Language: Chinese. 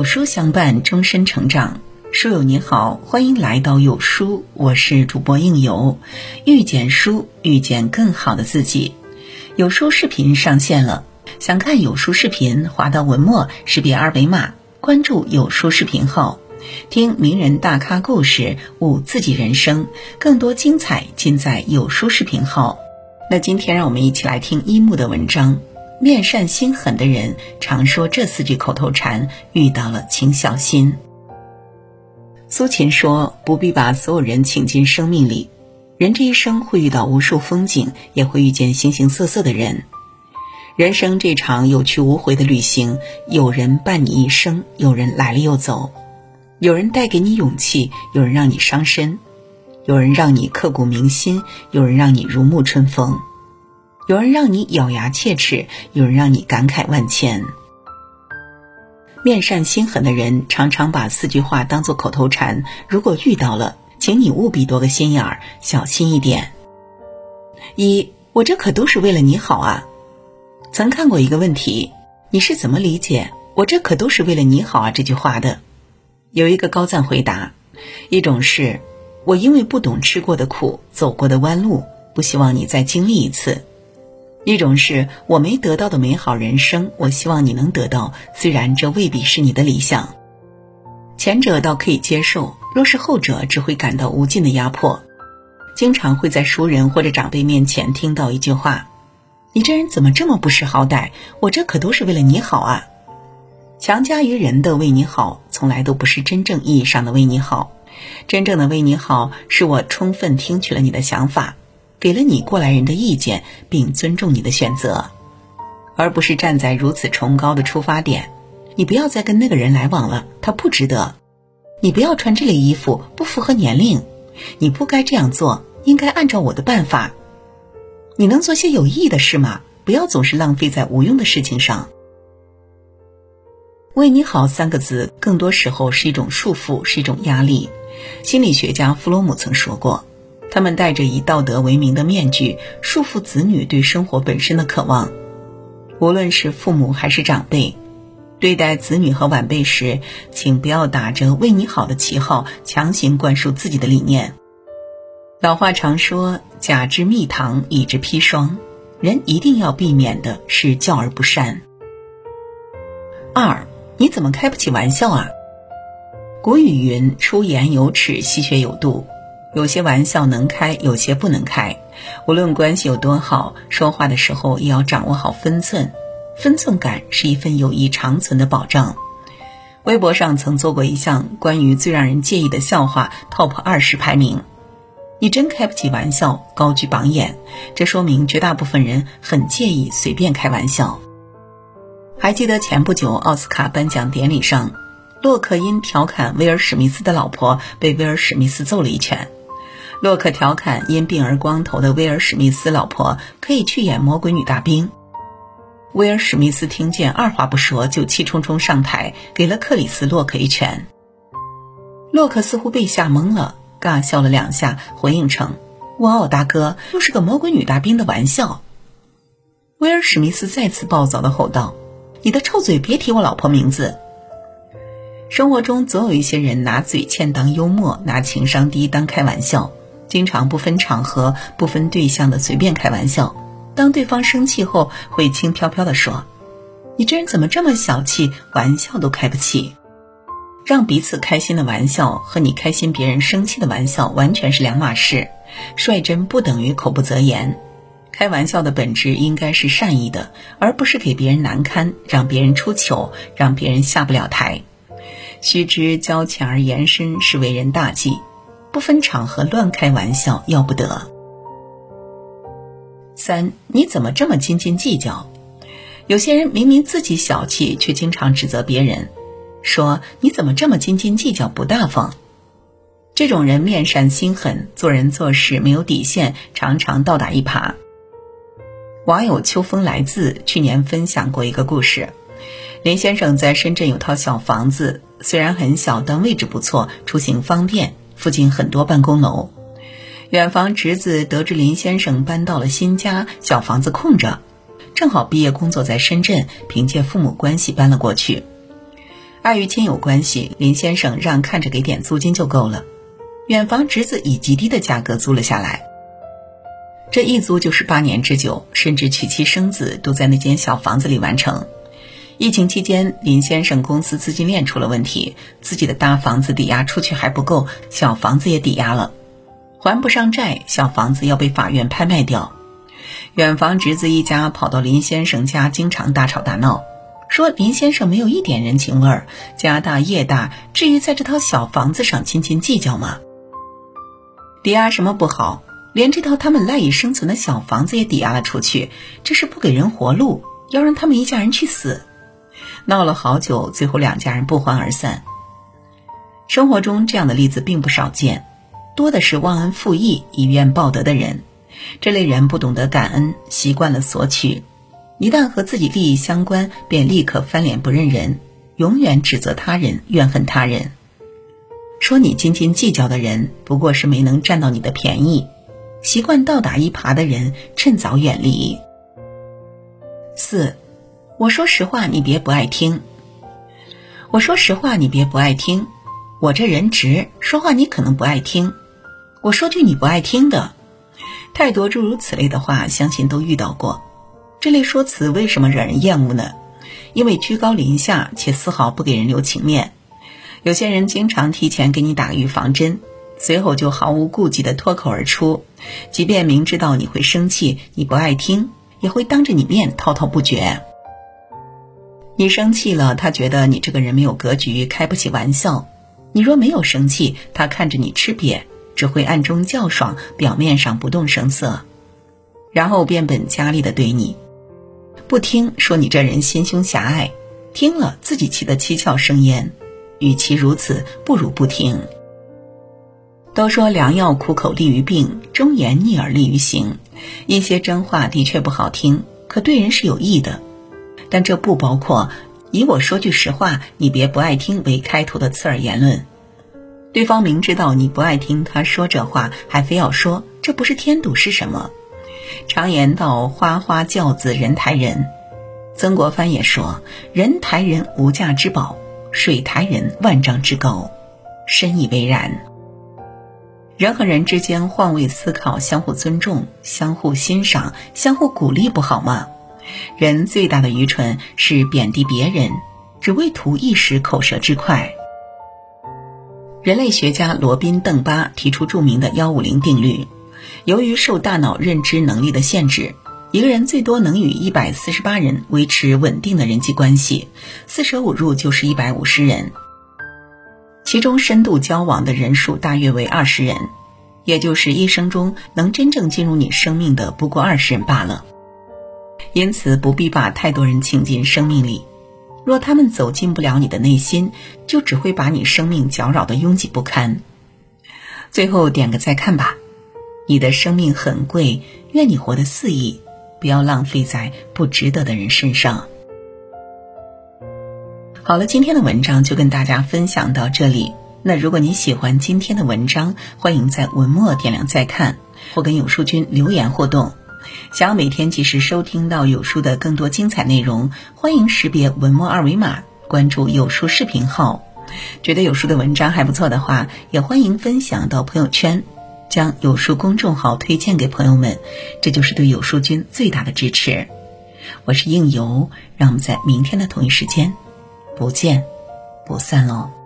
有书相伴，终身成长。书友你好，欢迎来到有书，我是主播应由。遇见书，遇见更好的自己。有书视频上线了，想看有书视频，滑到文末识别二维码，关注有书视频号，听名人大咖故事，悟自己人生。更多精彩尽在有书视频号。那今天让我们一起来听一木的文章。面善心狠的人常说这四句口头禅，遇到了请小心。苏秦说：“不必把所有人请进生命里，人这一生会遇到无数风景，也会遇见形形色色的人。人生这场有去无回的旅行，有人伴你一生，有人来了又走，有人带给你勇气，有人让你伤身，有人让你刻骨铭心，有人让你如沐春风。”有人让你咬牙切齿，有人让你感慨万千。面善心狠的人常常把四句话当做口头禅，如果遇到了，请你务必多个心眼儿，小心一点。一，我这可都是为了你好啊。曾看过一个问题，你是怎么理解“我这可都是为了你好啊”这句话的？有一个高赞回答：一种是我因为不懂吃过的苦，走过的弯路，不希望你再经历一次。一种是我没得到的美好人生，我希望你能得到，虽然这未必是你的理想。前者倒可以接受，若是后者，只会感到无尽的压迫。经常会在熟人或者长辈面前听到一句话：“你这人怎么这么不识好歹？我这可都是为了你好啊！”强加于人的为你好，从来都不是真正意义上的为你好。真正的为你好，是我充分听取了你的想法。给了你过来人的意见，并尊重你的选择，而不是站在如此崇高的出发点。你不要再跟那个人来往了，他不值得。你不要穿这类衣服，不符合年龄。你不该这样做，应该按照我的办法。你能做些有意义的事吗？不要总是浪费在无用的事情上。为你好三个字，更多时候是一种束缚，是一种压力。心理学家弗洛姆曾说过。他们戴着以道德为名的面具，束缚子女对生活本身的渴望。无论是父母还是长辈，对待子女和晚辈时，请不要打着为你好的旗号，强行灌输自己的理念。老话常说：“假之蜜糖，以之砒霜。”人一定要避免的是教而不善。二，你怎么开不起玩笑啊？古语云：“出言有尺，戏谑有度。”有些玩笑能开，有些不能开。无论关系有多好，说话的时候也要掌握好分寸。分寸感是一份友谊长存的保障。微博上曾做过一项关于最让人介意的笑话 TOP 二十排名，你真开不起玩笑，高居榜眼。这说明绝大部分人很介意随便开玩笑。还记得前不久奥斯卡颁奖典礼上，洛克因调侃威尔史密斯的老婆，被威尔史密斯揍了一拳。洛克调侃因病而光头的威尔史密斯老婆可以去演魔鬼女大兵。威尔史密斯听见，二话不说就气冲冲上台，给了克里斯洛克一拳。洛克似乎被吓懵了，尬笑了两下，回应称：“哇哦，大哥，又是个魔鬼女大兵的玩笑。”威尔史密斯再次暴躁的吼道：“你的臭嘴，别提我老婆名字！”生活中总有一些人拿嘴欠当幽默，拿情商低当开玩笑。经常不分场合、不分对象的随便开玩笑，当对方生气后，会轻飘飘的说：“你这人怎么这么小气，玩笑都开不起。”让彼此开心的玩笑和你开心别人生气的玩笑完全是两码事。率真不等于口不择言，开玩笑的本质应该是善意的，而不是给别人难堪，让别人出糗，让别人下不了台。须知交浅而言深是为人大忌。不分场合乱开玩笑要不得。三，你怎么这么斤斤计较？有些人明明自己小气，却经常指责别人，说你怎么这么斤斤计较、不大方？这种人面善心狠，做人做事没有底线，常常倒打一耙。网友秋风来自去年分享过一个故事：林先生在深圳有套小房子，虽然很小，但位置不错，出行方便。附近很多办公楼，远房侄子得知林先生搬到了新家，小房子空着，正好毕业工作在深圳，凭借父母关系搬了过去。碍于亲友关系，林先生让看着给点租金就够了。远房侄子以极低的价格租了下来，这一租就是八年之久，甚至娶妻生子都在那间小房子里完成。疫情期间，林先生公司资金链出了问题，自己的大房子抵押出去还不够，小房子也抵押了，还不上债，小房子要被法院拍卖掉。远房侄子一家跑到林先生家，经常大吵大闹，说林先生没有一点人情味儿，家大业大，至于在这套小房子上斤斤计较吗？抵押什么不好？连这套他们赖以生存的小房子也抵押了出去，这是不给人活路，要让他们一家人去死。闹了好久，最后两家人不欢而散。生活中这样的例子并不少见，多的是忘恩负义、以怨报德的人。这类人不懂得感恩，习惯了索取，一旦和自己利益相关，便立刻翻脸不认人，永远指责他人、怨恨他人。说你斤斤计较的人，不过是没能占到你的便宜；习惯倒打一耙的人，趁早远离。四，我说实话，你别不爱听。我说实话，你别不爱听。我这人直，说话你可能不爱听。我说句你不爱听的，太多诸如此类的话，相信都遇到过。这类说辞为什么惹人厌恶呢？因为居高临下，且丝毫不给人留情面。有些人经常提前给你打预防针，随后就毫无顾忌地脱口而出，即便明知道你会生气，你不爱听，也会当着你面滔滔不绝。你生气了，他觉得你这个人没有格局，开不起玩笑；你若没有生气，他看着你吃瘪，只会暗中叫爽，表面上不动声色，然后变本加厉的对你。不听，说你这人心胸狭隘；听了，自己气得七窍生烟。与其如此，不如不听。都说良药苦口利于病，忠言逆耳利于行。一些真话的确不好听，可对人是有益的。但这不包括以我说句实话，你别不爱听为开头的刺耳言论。对方明知道你不爱听他说这话，还非要说，这不是添堵是什么？常言道：“花花轿子人抬人。”曾国藩也说：“人抬人无价之宝。”水抬人万丈之高，深以为然。人和人之间换位思考，相互尊重，相互欣赏，相互鼓励，不好吗？人最大的愚蠢是贬低别人，只为图一时口舌之快。人类学家罗宾·邓巴提出著名的“幺五零定律”，由于受大脑认知能力的限制。一个人最多能与一百四十八人维持稳定的人际关系，四舍五入就是一百五十人。其中深度交往的人数大约为二十人，也就是一生中能真正进入你生命的不过二十人罢了。因此，不必把太多人请进生命里。若他们走进不了你的内心，就只会把你生命搅扰的拥挤不堪。最后点个再看吧，你的生命很贵，愿你活得肆意。不要浪费在不值得的人身上。好了，今天的文章就跟大家分享到这里。那如果你喜欢今天的文章，欢迎在文末点亮再看，或跟有书君留言互动。想要每天及时收听到有书的更多精彩内容，欢迎识别文末二维码关注有书视频号。觉得有书的文章还不错的话，也欢迎分享到朋友圈。将有书公众号推荐给朋友们，这就是对有书君最大的支持。我是应由，让我们在明天的同一时间不见不散喽。